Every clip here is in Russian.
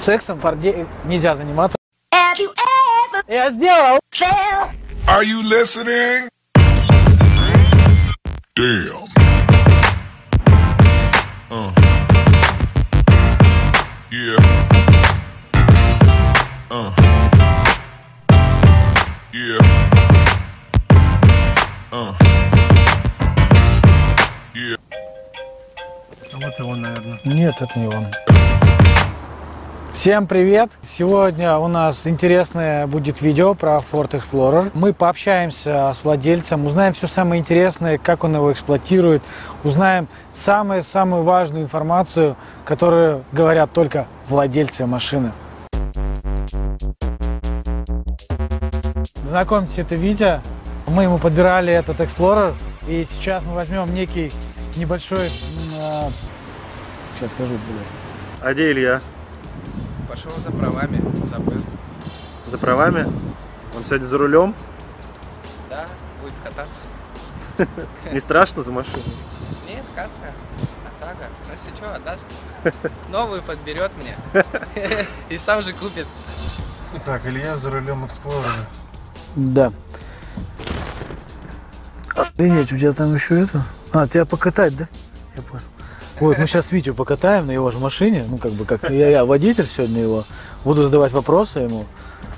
Сексом в Форде нельзя заниматься. Я сделал! Are you listening? Damn. Uh. Yeah. Uh. Yeah. Uh. Yeah. Вот его, наверное. Нет, это не он. Всем привет! Сегодня у нас интересное будет видео про Ford Explorer. Мы пообщаемся с владельцем, узнаем все самое интересное, как он его эксплуатирует, узнаем самую-самую важную информацию, которую говорят только владельцы машины. Знакомьтесь, это Витя. Мы ему подбирали этот Explorer, и сейчас мы возьмем некий небольшой... м, а, Сейчас скажу, блядь. А где Илья? Пошел за правами, забыл. За правами? Он сегодня за рулем? Да, будет кататься. Не страшно за машину? Нет, каска, ОСАГО. Ну если что, отдаст. Новую подберет мне. И сам же купит. Так, Илья за рулем Explorer. Да. Охренеть, у тебя там еще это? А, тебя покатать, да? Я понял. Вот, мы сейчас Витю покатаем на его же машине, ну, как бы, как я, я водитель сегодня его, буду задавать вопросы ему,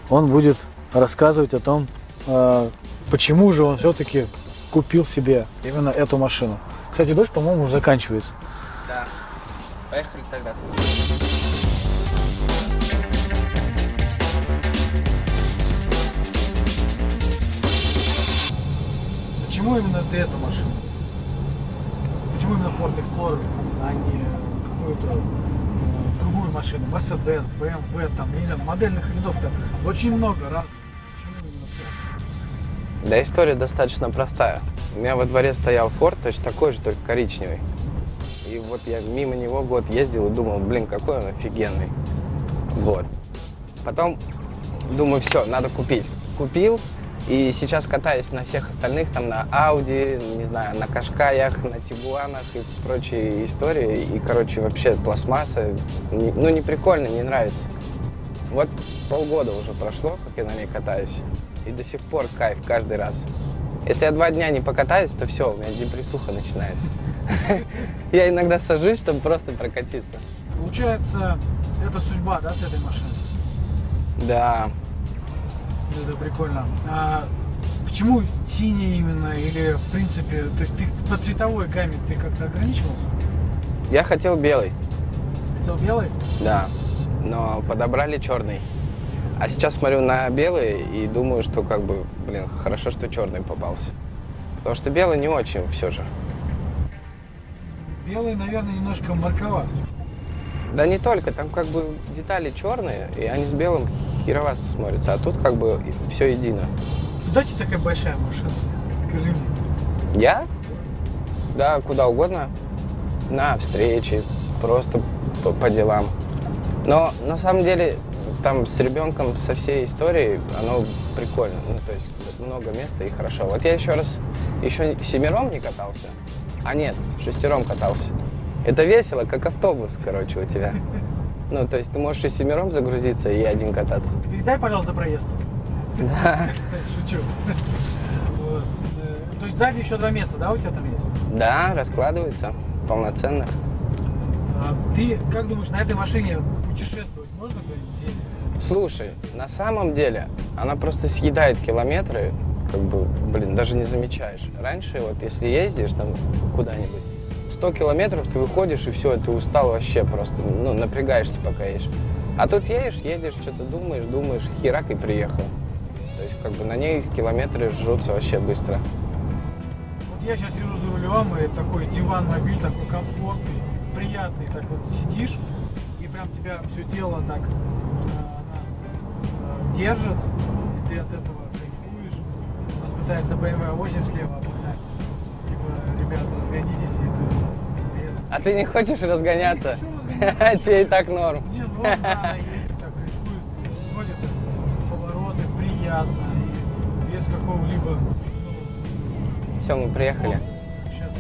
он будет рассказывать о том, э, почему же он все-таки купил себе именно эту машину. Кстати, дождь, по-моему, уже заканчивается. Да. Поехали тогда. Почему именно ты эту машину? Почему именно Ford Explorer, а не какую-то э, другую машину? Mercedes, BMW, там, не знаю, модельных рядов-то очень много Ford? Да история достаточно простая. У меня во дворе стоял Форд, точно такой же, только коричневый. И вот я мимо него год ездил и думал, блин, какой он офигенный. Вот. Потом думаю, все, надо купить. Купил, и сейчас катаюсь на всех остальных, там на Audi, не знаю, на Кашкаях, на Тигуанах и прочие истории. И, короче, вообще пластмасса, ну, не прикольно, не нравится. Вот полгода уже прошло, как я на ней катаюсь. И до сих пор кайф каждый раз. Если я два дня не покатаюсь, то все, у меня депрессуха начинается. Я иногда сажусь, чтобы просто прокатиться. Получается, это судьба, да, с этой машиной? Да, Это прикольно. А почему синий именно? Или, в принципе, то есть ты по цветовой гамме ты как-то ограничивался? я хотел белый, Хотел белый? да, но подобрали черный. А сейчас смотрю на белый и думаю, что как бы, блин, хорошо, что черный попался. Потому что белый не очень все же. Белый, наверное, немножко марковат. Да не только, там как бы детали черные, и они с белым херовасто смотрятся, а тут как бы все едино. Куда тебе такая большая машина? Скажи мне. Я? Да, куда угодно. На встречи, просто по, по делам. Но на самом деле там с ребенком, со всей историей, оно прикольно. Ну, то есть много места и хорошо. Вот я еще раз, еще семером не катался, а нет, шестером катался. Это весело, как автобус, короче, у тебя. Ну, то есть ты можешь и семером загрузиться, и один кататься. Передай, пожалуйста, проезд. Да. Шучу. Вот. Э, То есть сзади еще два места, да, у тебя там есть? Да, раскладывается, полноценных. А ты как думаешь, на этой машине путешествовать можно где-нибудь? Слушай, на самом деле она просто съедает километры, как бы, блин, даже не замечаешь. Раньше вот если ездишь там куда-нибудь, 100 километров ты выходишь и все, ты устал вообще просто, ну, напрягаешься пока едешь. А тут едешь, едешь, что-то думаешь, думаешь, херак и приехал. То есть как бы на ней километры жрутся вообще быстро. Вот я сейчас сижу за рулем, и такой диван-мобиль такой комфортный, приятный, так вот сидишь, и прям тебя все тело так э, э, держит, и ты от этого кайфуешь. У нас пытается BMW 8 слева. Типа, ребята, разгонитесь, приедешь. А ты не хочешь разгоняться? Тебе и так норм. Не, ну и так повороты, приятно, и без какого-либо, ну, Все, мы приехали. сейчас,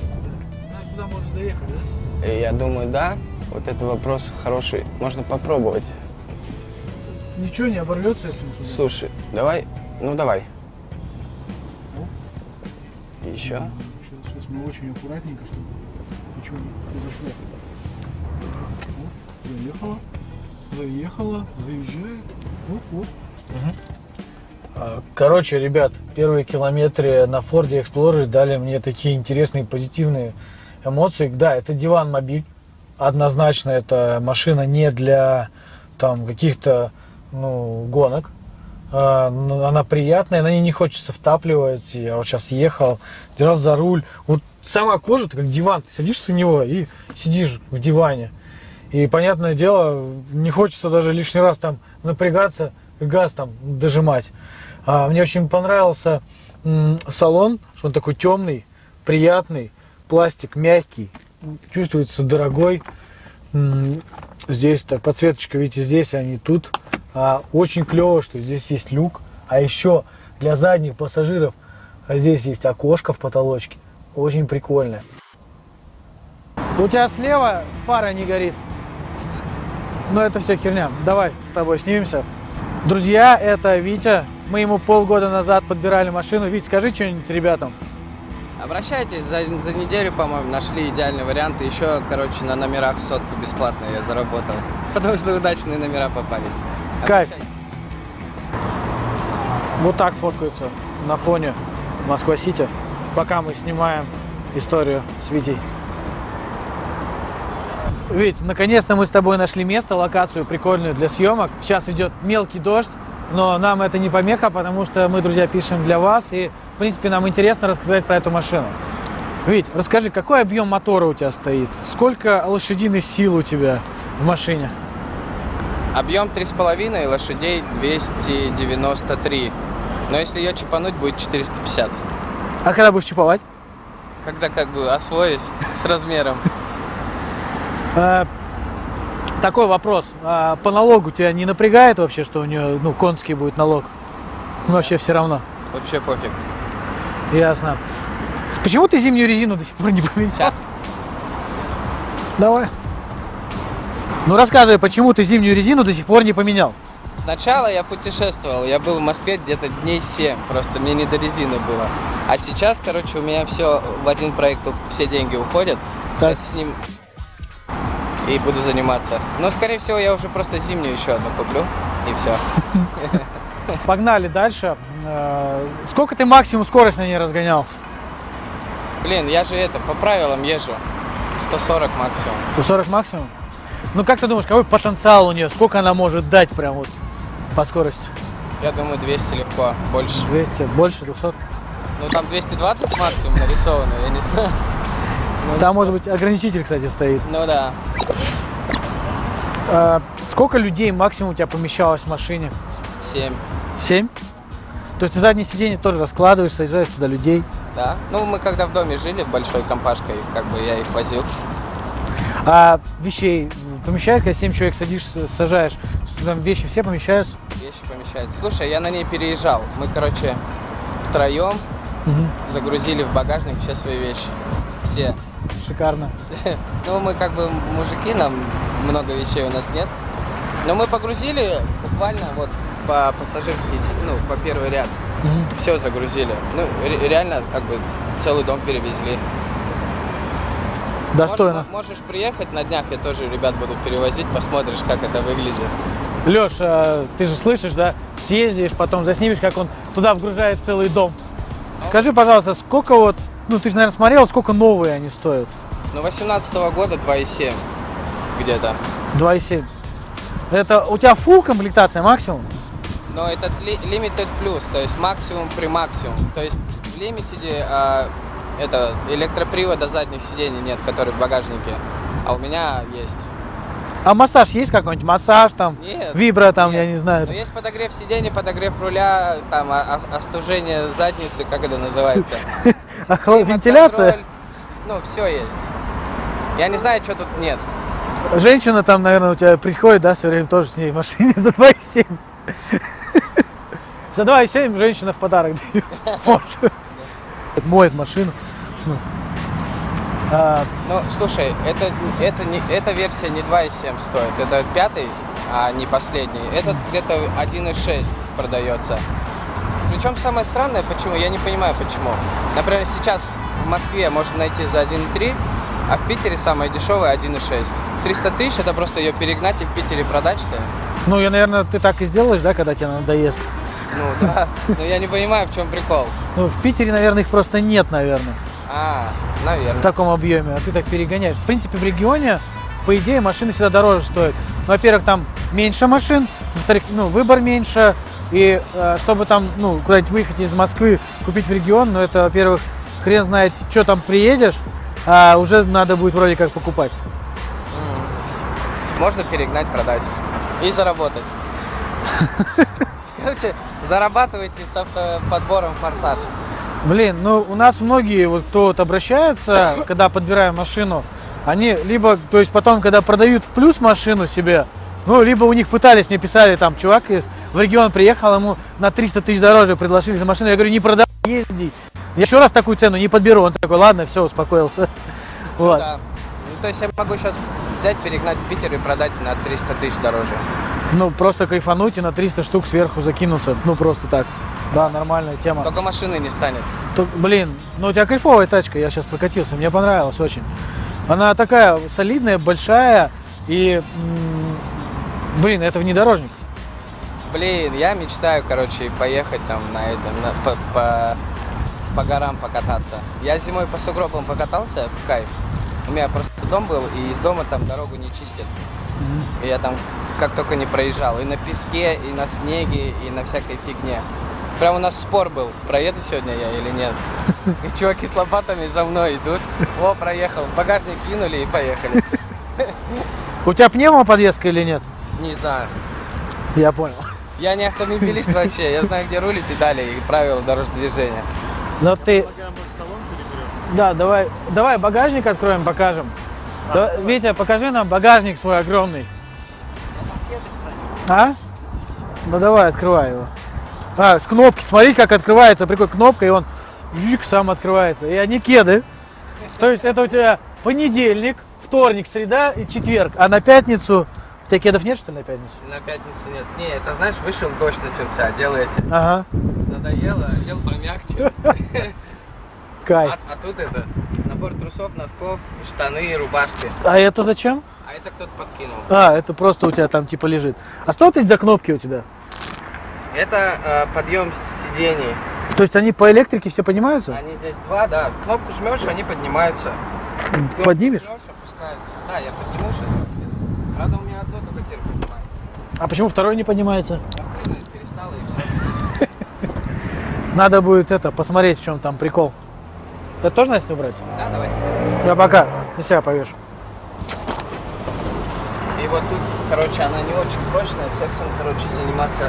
знаешь, сюда можно заехать, да? И я думаю, да, вот это вопрос хороший. Можно попробовать. Ничего не оборвется, если мы сюда. Слушай, давай, ну давай. Еще. Сейчас мы очень аккуратненько, чтобы ничего не произошло. Вот, заехала, заехала, заезжает. Оп, оп. А, Короче, ребят, первые километры на Форде Explorer дали мне такие интересные позитивные эмоции. Да, это диван-мобиль. Однозначно, это машина не для там каких-то ну, гонок. А, но Она приятная, на ней не хочется втапливать. Я вот сейчас ехал, держал за руль. Вот сама кожа, это как диван. Ты садишься в него и сидишь в диване. И, понятное дело, не хочется даже лишний раз там напрягаться, газ там дожимать. А, мне очень понравился салон, что он такой темный, приятный, пластик мягкий, чувствуется дорогой. Здесь так подсветочка, видите, здесь, а не тут. А, очень клево, что здесь есть люк. А еще для задних пассажиров а здесь есть окошко в потолочке. Очень прикольно. У тебя слева фара не горит. Но это все херня. Давай с тобой снимемся. Друзья, это Витя. Мы ему полгода назад подбирали машину. Вить, скажи что-нибудь ребятам. Обращайтесь, за, за неделю, по-моему, нашли идеальный вариант. Еще, короче, на номерах сотку бесплатно я заработал. Потому что удачные номера попались. Кайф. Вот так фоткаются на фоне Москва-Сити, пока мы снимаем историю с Витей. Вить, наконец-то мы с тобой нашли место, локацию прикольную для съемок. Сейчас идет мелкий дождь, но нам это не помеха, потому что мы, друзья, пишем для вас. И, в принципе, нам интересно рассказать про эту машину. Вить, расскажи, какой объем мотора у тебя стоит? Сколько лошадиных сил у тебя в машине? Объем 3,5, лошадей 293. Но если ее чипануть, будет 450. А когда будешь чиповать? Когда как бы освоюсь с размером. Э, Такой вопрос. А По налогу тебя не напрягает вообще, что у нее ну, конский будет налог? Ну, Вообще все равно. Вообще пофиг. Ясно. Почему ты зимнюю резину до сих пор не поменял? Давай. Ну рассказывай, почему ты зимнюю резину до сих пор не поменял? Сначала я путешествовал, я был в Москве где-то дней 7, просто мне не до резины было. А сейчас, короче, у меня все в один проект, все деньги уходят. Так. Сейчас с ним и буду заниматься. Но, скорее всего, я уже просто зимнюю еще одну куплю, и все. Погнали дальше. Э, Сколько ты максимум скорость на ней разгонял? Блин, я же это, по правилам езжу. 140 максимум. 140 максимум? Ну как ты думаешь, какой потенциал у нее? Сколько она может дать прям вот по скорости? Я думаю, 200 легко, больше. 200, больше 200? Ну, там 220 максимум нарисовано, я не знаю. Там может быть ограничитель, кстати, стоит. Ну да, Э, Сколько людей максимум у тебя помещалось в машине? 7. Семь? То есть ты заднее сиденье тоже раскладываешь, сажаешь туда людей. Да. Ну, мы когда в доме жили, большой компашкой, как бы я их возил. А вещей помещает, когда 7 человек садишься, сажаешь, там вещи все помещаются? Вещи помещаются. Слушай, я на ней переезжал. Мы, короче, втроем загрузили в багажник все свои вещи. Все. Шикарно. Ну, мы как бы мужики, нам много вещей у нас нет. Но мы погрузили буквально вот по пассажирский, ну, по первый ряд. Мгм. Все загрузили. Ну, ре- реально, как бы, целый дом перевезли. Достойно. Мож- можешь приехать на днях, я тоже ребят буду перевозить, посмотришь, как это выглядит. Леш, а, ты же слышишь, да? Съездишь, потом заснимешь, как он туда вгружает целый дом. Скажи, пожалуйста, сколько вот, ну ты же, наверное, смотрел, сколько новые они стоят? Ну, 18 года 2,7 где-то. 2,7. Это у тебя full комплектация максимум? Но этот limited plus, то есть максимум при максимум. То есть в лимитеде а, это электропривода задних сидений нет, который в багажнике. А у меня есть. А массаж есть какой-нибудь? Массаж там, Нет. вибро там, нет. я не знаю. Но есть подогрев сидений, подогрев руля, там а- а- остужение задницы, как это называется. Охла- Вентиляция? Ну, все есть. Я не знаю, что тут нет. Женщина там, наверное, у тебя приходит, да, все время тоже с ней в машине за 2,7. За 2,7 женщина в подарок дает. Моет машину. Ну. А, Ну, слушай, это, это не, эта версия не 2,7 стоит, это пятый, а не последний. Этот где-то 1.6 продается. Причем самое странное, почему, я не понимаю почему. Например, сейчас в Москве можно найти за 1.3, а в Питере самая дешевая 1.6. 300 тысяч, это просто ее перегнать и в Питере продать, что ли? Ну, я, наверное, ты так и сделаешь, да, когда тебе надоест. Ну да, но я не понимаю, в чем прикол. Ну, в Питере, наверное, их просто нет, наверное, А, в наверное. таком объеме, а ты так перегоняешь. В принципе, в регионе, по идее, машины всегда дороже стоят. Ну, Во-первых, там меньше машин, во-вторых, ну, выбор меньше, и э, чтобы там, ну, куда-нибудь выехать из Москвы, купить в регион, ну, это, во-первых, хрен знает, что там приедешь, а уже надо будет вроде как покупать. Можно перегнать, продать и заработать. Короче, зарабатывайте с автоподбором форсаж. Блин, ну у нас многие, вот кто вот обращается, когда подбираем машину, они либо, то есть потом, когда продают в плюс машину себе, ну, либо у них пытались, мне писали, там, чувак из, в регион приехал, ему на 300 тысяч дороже предложили за машину, я говорю, не продавай, езди. Я еще раз такую цену не подберу, он такой, ладно, все, успокоился. Вот. Да. Ну, то есть я могу сейчас взять, перегнать в Питер и продать на 300 тысяч дороже. Ну, просто кайфануть и на 300 штук сверху закинуться, ну, просто так. Да, нормальная тема. Только машины не станет. То- блин, ну у тебя кайфовая тачка, я сейчас прокатился, мне понравилось очень. Она такая солидная, большая и, блин, это внедорожник. Блин, я мечтаю, короче, поехать там на этом, на- по, по, по горам покататься. Я зимой по сугробам покатался, в кайф. У меня просто дом был, и из дома там дорогу не чистят. И я там как только не проезжал. И на песке, и на снеге, и на всякой фигне. Прям у нас спор был, проеду сегодня я или нет. И чуваки с лопатами за мной идут. О, проехал. В багажник кинули и поехали. У тебя пневмоподвеска или нет? Не знаю. Я понял. Я не автомобилист вообще. Я знаю, где руль и педали, и правила дорожного движения. Но ты... Да, давай, давай багажник откроем, покажем. Да, Витя, покажи нам багажник свой огромный. А? Ну давай, открывай его. А, с кнопки, смотри, как открывается, прикольно, кнопка, и он вик, сам открывается. И они кеды. То есть это у тебя понедельник, вторник, среда и четверг. А на пятницу... У тебя кедов нет, что ли, на пятницу? На пятнице нет. Не, это знаешь, вышел дождь начался, делаете. Ага, Надоело, дел помягче. кайф. А, а тут это, набор трусов, носков, штаны и рубашки. А это зачем? А это кто-то подкинул. А, это просто у тебя там типа лежит. А что это за кнопки у тебя? Это э, подъем сидений. То есть они по электрике все поднимаются? Они здесь два, да. Кнопку жмешь, они поднимаются. Кнопку Поднимешь? жмешь, опускаются. Да, я подниму сейчас. Правда, у меня одно только теперь поднимается. А почему второй не поднимается? Охрена, перестала и все. Надо будет это посмотреть, в чем там прикол. Это тоже Настя убрать? Да, давай. Я пока на себя повешу. И вот тут, короче, она не очень прочная, сексом, короче, заниматься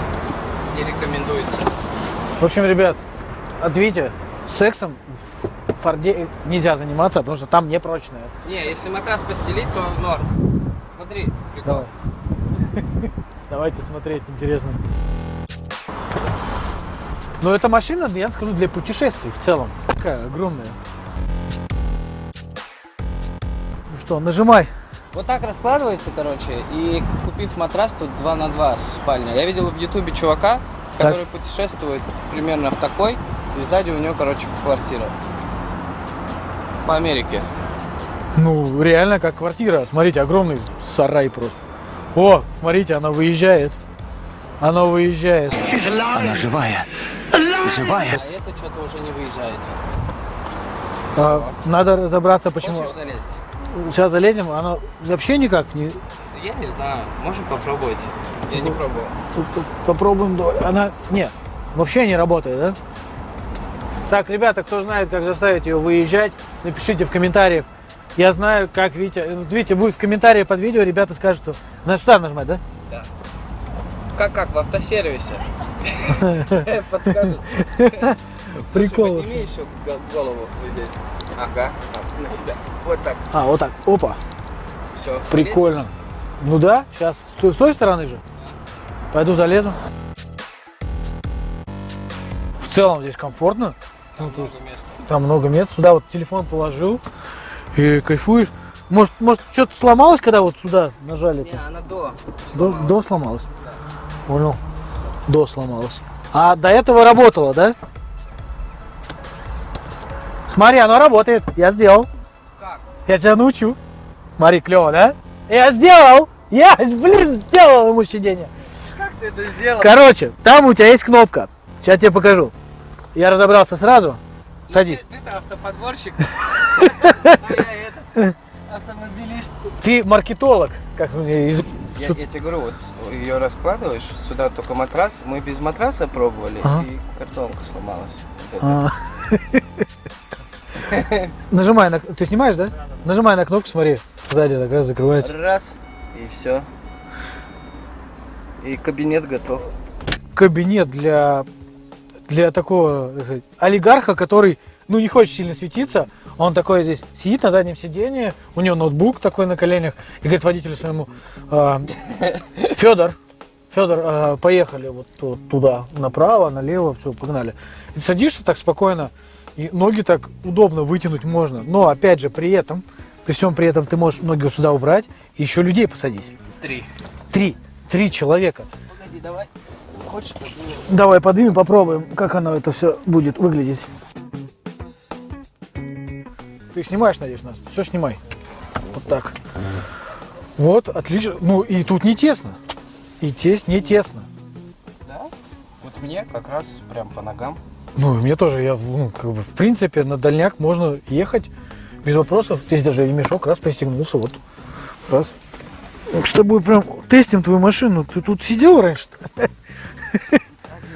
не рекомендуется. В общем, ребят, от сексом в Форде нельзя заниматься, потому что там непрочное. Не, если матрас постелить, то норм. Смотри, прикол. Давай. Давайте смотреть, интересно. Но эта машина, я скажу, для путешествий в целом. Такая огромная. Ну что, нажимай. Вот так раскладывается, короче, и купив матрас, тут 2 на 2 спальня. Я видел в ютубе чувака, Так. который путешествует примерно в такой, и сзади у него, короче, квартира. По Америке. Ну, реально как квартира. Смотрите, огромный сарай просто. О, смотрите, она выезжает. Она выезжает. Она живая. Живая. А это что-то уже не выезжает. А, надо разобраться, почему. Хочешь залезть? Сейчас залезем, она вообще никак не... Я не знаю. Можем попробовать. Я не пробовал. Попробуем. Она... Не, вообще не работает, да? Так, ребята, кто знает, как заставить ее выезжать, напишите в комментариях. Я знаю, как Витя... Вот Витя будет в комментарии под видео, ребята скажут, что... Надо сюда нажимать, да? Как как в автосервисе? Подскажет. Прикол. Подними еще голову вот здесь. Ага, на себя. Вот так. А, вот так. Опа. Все. Прикольно. Ну да, сейчас с той, стороны же. Пойду залезу. В целом здесь комфортно. Там много места. Там много мест. Сюда вот телефон положил и кайфуешь. Может, может что-то сломалось, когда вот сюда нажали? Не, она до. До, до сломалось. Понял. До сломалось. А до этого работало, да? Смотри, оно работает. Я сделал. Как? Я тебя научу. Смотри, клево, да? Я сделал! Я, блин, сделал ему сиденье. Как ты это сделал? Короче, там у тебя есть кнопка. Сейчас тебе покажу. Я разобрался сразу. Садись. Ты, ты автоподборщик. А автомобилист. Ты маркетолог, как мне. Я, Суд- я тебе говорю, вот ее раскладываешь, сюда только матрас. Мы без матраса пробовали, Ага. и картонка сломалась. А. Нажимай на... Ты снимаешь, да? Нажимай на кнопку, смотри. Сзади так раз закрывается. Раз, и все. И кабинет готов. Кабинет для... Для такого, сказать, олигарха, который, ну, не хочет сильно светиться. Он такой здесь сидит на заднем сиденье, у него ноутбук такой на коленях, и говорит водителю своему, Федор, Федор, поехали вот ту- туда, направо, налево, все, погнали. И садишься так спокойно, и ноги так удобно вытянуть можно. Но, опять же, при этом, при всем при этом ты можешь ноги сюда убрать и еще людей посадить. Три. Три, три человека. Погоди, давай. Хочешь поднимем? Давай поднимем, попробуем, как оно это все будет выглядеть. Ты снимаешь, надеюсь, нас? Все снимай. Вот так. Вот, отлично. Ну и тут не тесно. И тесть не тесно. Да? Вот мне как раз прям по ногам. Ну, и мне тоже, я, ну, как бы, в принципе, на дальняк можно ехать без вопросов. Здесь даже ремешок, раз пристегнулся, вот. Раз. Ну, С тобой прям тестим твою машину. Ты тут сидел раньше? Один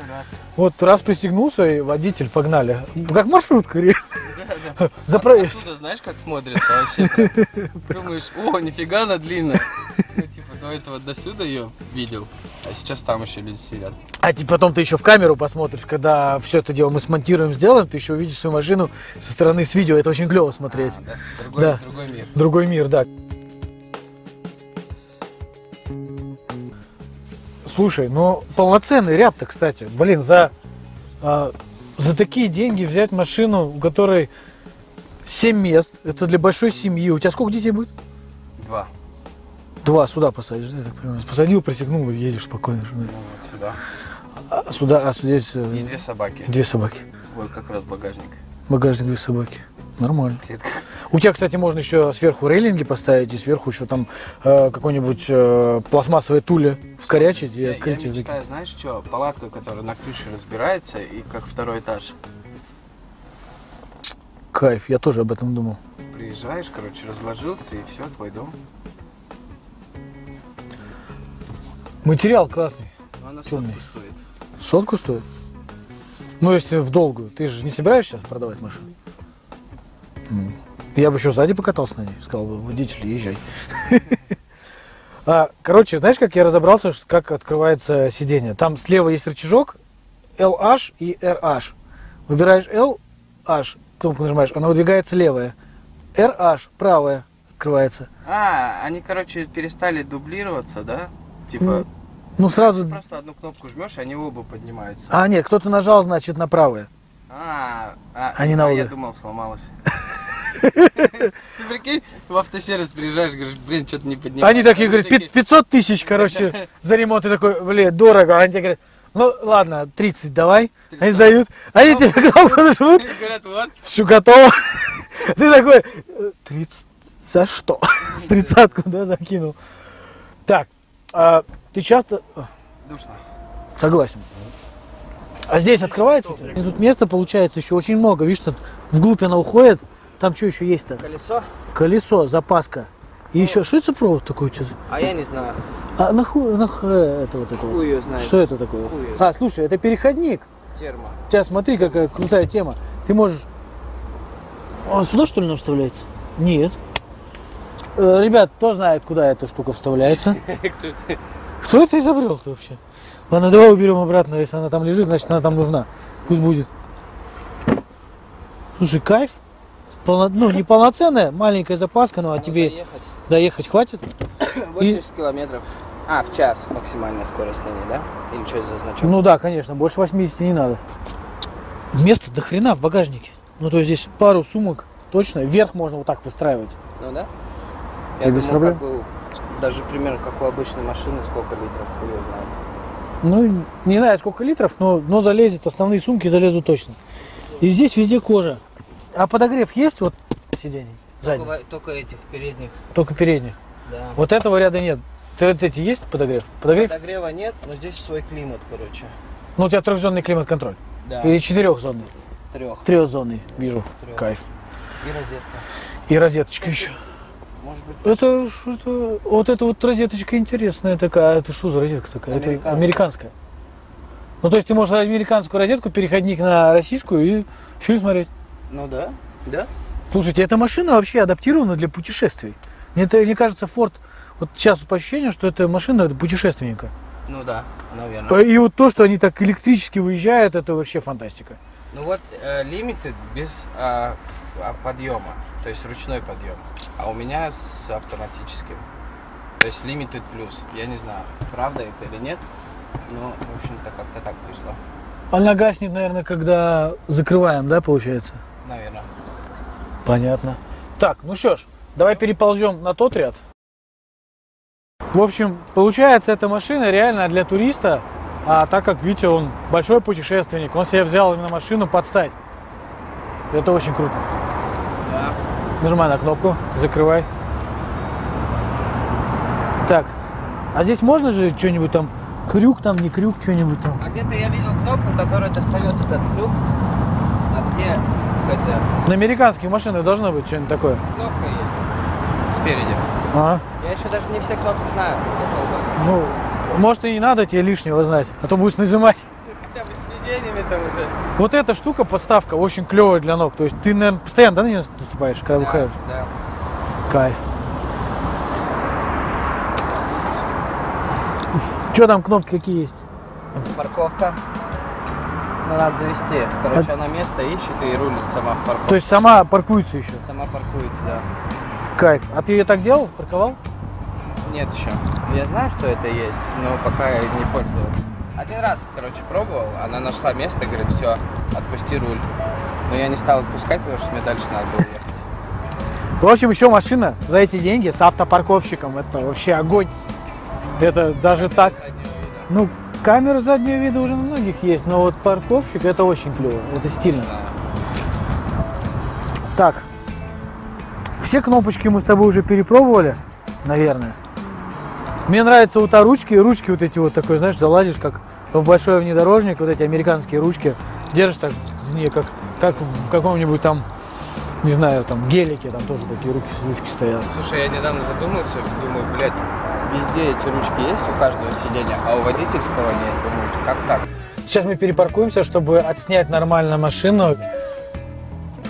раз. Вот раз пристегнулся, и водитель, погнали. Как маршрутка, реально. За проезд. Отсюда знаешь, как смотрится вообще? Думаешь, о, нифига она длинная. Ну, типа, до этого до сюда ее видел, а сейчас там еще люди сидят. А ты потом ты еще в камеру посмотришь, когда все это дело мы смонтируем, сделаем, ты еще увидишь свою машину со стороны с видео. Это очень клево смотреть. А, да? Другой, Да. другой мир. Другой мир, да. Слушай, ну полноценный ряд-то, кстати. Блин, за, а, за такие деньги взять машину, у которой 7 мест, это для большой семьи. У тебя сколько детей будет? Два. Два сюда посадишь, да, я так понимаю. Посадил, присягнул и едешь спокойно. Ну, вот сюда. А сюда, а здесь э, И две собаки. две собаки. Ой, как раз багажник. Багажник две собаки. Нормально. Клетка. У тебя, кстати, можно еще сверху рейлинги поставить, и сверху еще там э, какой-нибудь э, пластмассовое туле вкорячить и Я, я открыть. и мечтаю, знаешь что, палатку, которая на крыше разбирается и как второй этаж. Кайф, я тоже об этом думал. Приезжаешь, короче, разложился и все, твой дом. Материал классный. Ну, она Тёмный. сотку стоит. Сотку стоит? Ну, если в долгую. Ты же не собираешься продавать машину? М. Я бы еще сзади покатался на ней. Сказал бы, водитель, езжай. А, Короче, знаешь, как я разобрался, как открывается сиденье? Там слева есть рычажок LH и RH. Выбираешь LH, кнопку нажимаешь, она выдвигается левая. RH, правая, открывается. А, они, короче, перестали дублироваться, да? Типа, Ну, сразу... просто одну кнопку жмешь, и они оба поднимаются. А, нет, кто-то нажал, значит, на правое. А, а, Они на а обе. я думал, сломалось. Ты прикинь, в автосервис приезжаешь, говоришь, блин, что-то не поднимается. Они такие говорят, «Пи- 500 тысяч, короче, за ремонт. Ты такой, блин, дорого. Они тебе говорят, ну ладно, 30 давай. Они дают. Они тебе кнопку нажмут, Говорят, вот, все готово. Ты такой, «Э, 30 за что? Тридцатку, да, закинул. Так, а ты часто... душно. Согласен. А здесь открывается? И Тут места получается еще очень много. Видишь, тут вглубь она уходит. Там что еще есть-то? Колесо? Колесо, запаска. И еще, что это за провод такой? Что-то? А я не знаю. А нахуй, нах, это вот это вот. Хуй ее знает. Что это такое? Хуй А, слушай, это переходник. Термо. Сейчас смотри, какая крутая тема. Ты можешь... А сюда что ли она вставляется? Нет. Э, Ребят, кто знает, куда эта штука вставляется? Кто ты? Кто это изобрел-то вообще? Ладно, давай уберем обратно. Если она там лежит, значит она там нужна. Пусть будет. Слушай, кайф. Полно- Ну, не полноценная, маленькая запаска, ну а тебе Ехать. доехать хватит? 80 километров. А, в час максимальная скорость на ней, да? Или что это за значок? Ну да, конечно, больше 80 не надо. Места до хрена в багажнике. Ну, то есть здесь пару сумок точно. Вверх можно вот так выстраивать. Ну да? Я И без проблем? как у- даже примерно как у обычной машины, сколько литров, хуй его знает. Ну, не знаю, сколько литров, но, но залезет, основные сумки залезут точно. И здесь везде кожа. А подогрев есть вот сидений? Только, только этих передних, Только передних. да. Вот этого ряда нет. Ты вот эти есть подогрев? Подогрев? Подогрева нет, но здесь свой климат, короче. Ну, у тебя трехзонный климат-контроль. Да, Или четырехзонный? трех. Трехзонный, вижу. Трёх. Кайф. И розетка. И розеточка еще. Может быть, Это что-то... Вот эта вот розеточка интересная такая. Это что за розетка такая? Это Американская. американская. Ну, то есть ты можешь американскую розетку, переходник на российскую и фильм смотреть. ну да, да. Слушайте, эта машина вообще адаптирована для путешествий. Мне, это- мне кажется, Ford, вот сейчас по ощущению, что это машина это путешественника. Ну да, наверное. И вот то, что они так электрически выезжают, это вообще фантастика. Ну вот э, Limited без а, а, подъема, то есть ручной подъем. А у меня с автоматическим. То есть Limited Plus. Я не знаю, правда это или нет. Но, в общем-то, как-то так вышло. Она гаснет, наверное, когда закрываем, да, получается? Наверное. Понятно. Так, ну что ж, давай переползем на тот ряд. В общем, получается, эта машина реально для туриста, а так как Витя, он большой путешественник, он себе взял именно машину под стать. Это очень круто. Да. Нажимай на кнопку, закрывай. Так, а здесь можно же что-нибудь там, крюк там, не крюк, что-нибудь там? А где-то я видел кнопку, которая достает этот клюк. А где эта На американских машинах должно быть что-нибудь такое. кнопка есть? Спереди. А? Я еще даже не все кнопки знаю. Ну, может и не надо тебе лишнего знать, а то будешь нажимать. Хотя бы с сиденьями там уже. Вот эта штука, подставка, очень клевая для ног. То есть ты, наверное, постоянно да, на нее наступаешь, когда выходишь. Да. Кайф. Что там кнопки какие есть? Парковка. Ну, надо завести. Короче, она место ищет и рулит сама в парковку. То есть сама паркуется еще. Сама паркуется, да. Кайф. А ты ее так делал? Парковал? Нет еще. Я знаю, что это есть, но пока я не пользовался. Один раз, короче, пробовал, она нашла место, говорит, все, отпусти руль. Но я не стал отпускать, потому что мне дальше надо было ехать. В общем, еще машина за эти деньги с автопарковщиком. Это вообще огонь. Это даже так. Ну, камера заднего вида уже на многих есть, но вот парковщик это очень клево. Это стильно. Да. Так. Все кнопочки мы с тобой уже перепробовали, наверное. Мне нравятся вот а ручки, ручки вот эти вот такой, знаешь, залазишь как в большой внедорожник, вот эти американские ручки, держишь так, не как, как в каком-нибудь там, не знаю, там гелике, там тоже такие руки, ручки стоят. Слушай, я недавно задумался, думаю, блядь, везде эти ручки есть у каждого сиденья, а у водительского нет. Думаю, как так? Сейчас мы перепаркуемся, чтобы отснять нормально машину.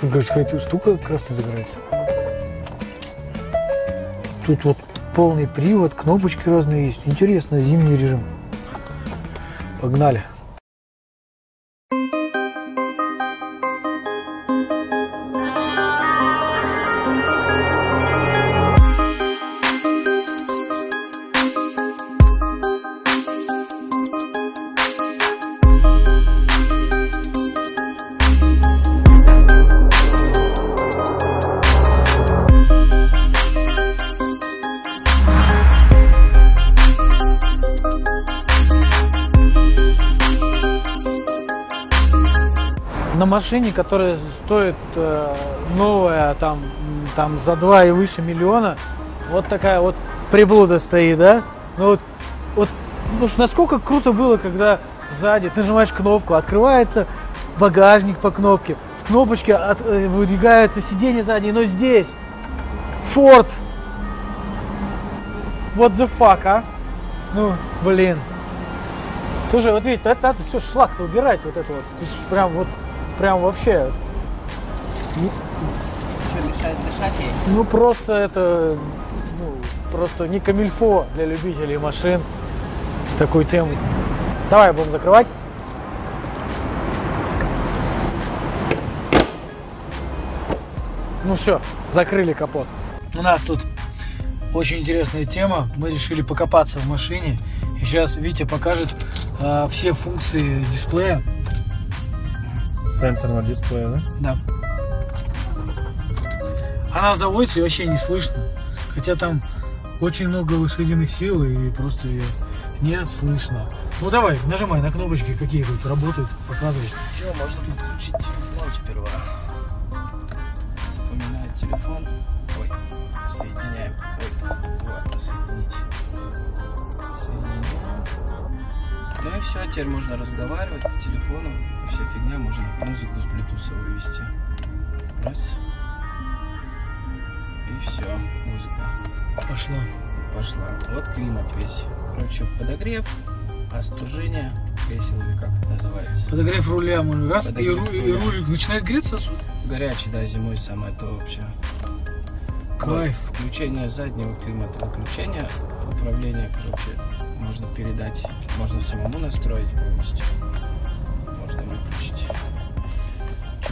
Говорит, какая штука красная загорается. Тут вот полный привод, кнопочки разные есть. Интересно, зимний режим. Погнали. Машине, которая стоит э, новая, там, там за 2 и выше миллиона, вот такая вот приблуда стоит, да? Ну вот, вот ну, насколько круто было, когда сзади ты нажимаешь кнопку, открывается багажник по кнопке, с кнопочки от- э, выдвигается сиденье заднее, но здесь Ford. What the fuck, а? Ну, блин. Слушай, вот видите, это, это все шлак-то убирать, вот это вот. Ты прям вот, прям вообще, Что, мешает дышать ей? ну просто это, ну, просто не камильфо для любителей машин такую тему. Давай будем закрывать. Ну все, закрыли капот. У нас тут очень интересная тема. Мы решили покопаться в машине. И сейчас Витя покажет а, все функции дисплея. Сенсор на дисплее, да? Да. Она заводится и вообще не слышно. Хотя там очень много лошадиных сил и просто ее не слышно. Ну давай, нажимай на кнопочки, какие тут работают, показывай. Что, можно подключить телефон сперва. Вспоминает телефон. Ой, соединяем. Ой, ладно, соединить. Соединяем. Ну и все, теперь можно разговаривать по телефону. Вся фигня, можно музыку с Bluetooth вывести. Раз. И все, музыка Пошла. пошла. Вот климат весь. Короче, подогрев, остужение кресел или как это называется. Подогрев руля, мы раз, и, Подогрев и руля. руль начинает греться отсюда. Горячий, да, зимой самое то вообще. Кайф. Вот, Включение заднего климата, выключение, управление, короче, можно передать, можно самому настроить полностью.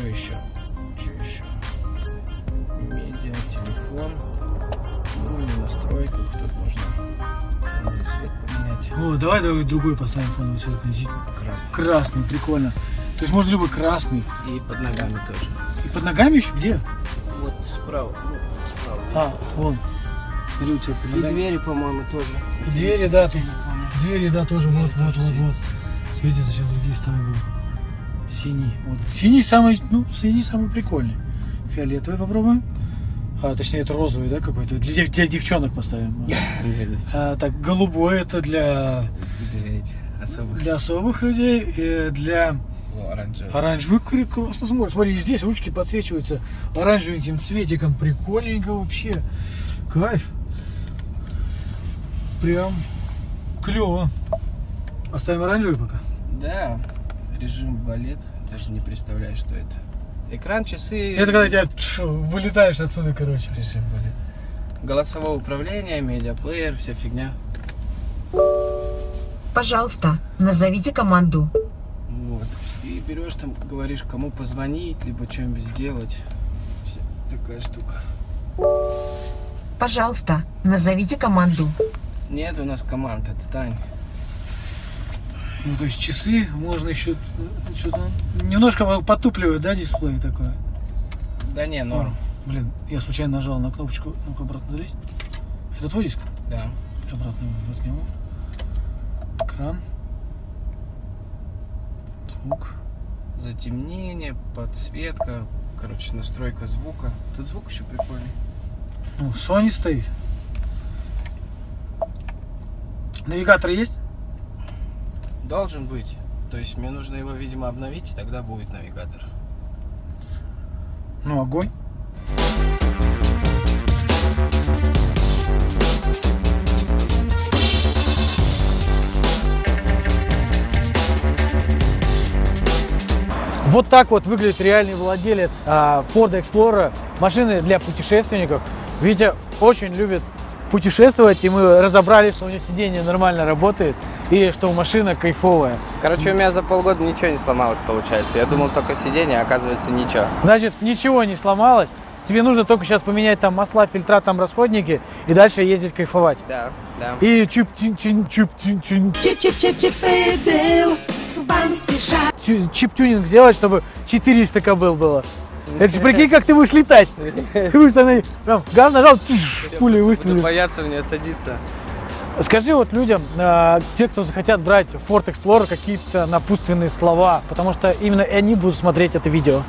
Что еще? Что еще? Медиа, телефон. Ну, на настройках тут можно фоновый свет поменять. О, давай, давай другой поставим фоновый цвет. Красный. Красный, прикольно. То есть можно любой красный. И под ногами тоже. И под ногами еще где? Вот справа. Ну, справа. А, вон. Смотри, у тебя под И ногами. двери, по-моему, тоже. И двери, да, тут. Двери, да, тоже вот, вот, вот, вот. Светится, сейчас другие ставим будут. Синий. Вот. Синий самый, ну, синий самый прикольный. Фиолетовый попробуем. А, точнее, это розовый, да, какой-то. Для, дев- для девчонок поставим. А, так, голубой это для, Для особых. для особых людей. И для оранжевый. оранжевый классно смотрится. Смотри, здесь ручки подсвечиваются оранжевеньким цветиком. Прикольненько вообще. Кайф. Прям клево. Оставим оранжевый пока. Да, режим валет. Даже не представляю, что это. Экран, часы. Это когда тебя пш, вылетаешь отсюда, короче. Режим валет. Голосовое управление, медиаплеер, вся фигня. Пожалуйста, назовите команду. Вот. И берешь там, говоришь, кому позвонить, либо что-нибудь сделать. Вся такая штука. Пожалуйста, назовите команду. Нет у нас команд, отстань. Ну, то есть часы можно еще э, что-то немножко потупливает, да, дисплей такой. Да не, норм. Блин, я случайно нажал на кнопочку. Ну-ка, обратно залезь. Это твой диск? Да. Обратно возьмем. Экран. Звук. Затемнение, подсветка, короче, настройка звука. Тут звук еще прикольный. Ну, Sony стоит. Навигатор есть? Должен быть. То есть мне нужно его, видимо, обновить, и тогда будет навигатор. Ну, огонь. Вот так вот выглядит реальный владелец а, Ford Explorer, машины для путешественников. Витя очень любит путешествовать, и мы разобрали, что у него сиденье нормально работает, и что машина кайфовая. Короче, у меня за полгода ничего не сломалось, получается. Я думал только сиденье, а оказывается ничего. Значит, ничего не сломалось. Тебе нужно только сейчас поменять там масла, фильтра, там расходники и дальше ездить кайфовать. Да, да. И чуп чин чин чуп чин чин чу- чип-тюнинг сделать, чтобы 400 кобыл было. Это же прикинь, как ты будешь летать. Ты будешь там прям газ нажал, тш, пулей Буду выстрелил. бояться в нее садиться. Скажи вот людям, а, те, кто захотят брать Ford Explorer, какие-то напутственные слова, потому что именно они будут смотреть это видео.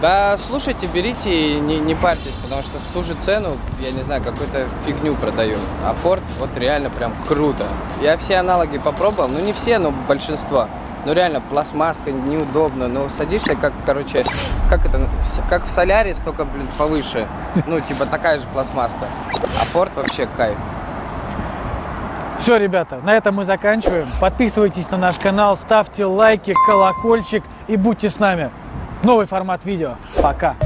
Да, слушайте, берите и не, не парьтесь, потому что в ту же цену, я не знаю, какую-то фигню продаю. А Ford вот реально прям круто. Я все аналоги попробовал, ну не все, но большинство. Ну реально, пластмасска неудобно, ну садишься как, короче, как это, как в Солярис, только, блин, повыше. Ну, типа такая же пластмасска. А Ford вообще кайф. Все, ребята, на этом мы заканчиваем. Подписывайтесь на наш канал, ставьте лайки, колокольчик и будьте с нами. Новый формат видео. Пока.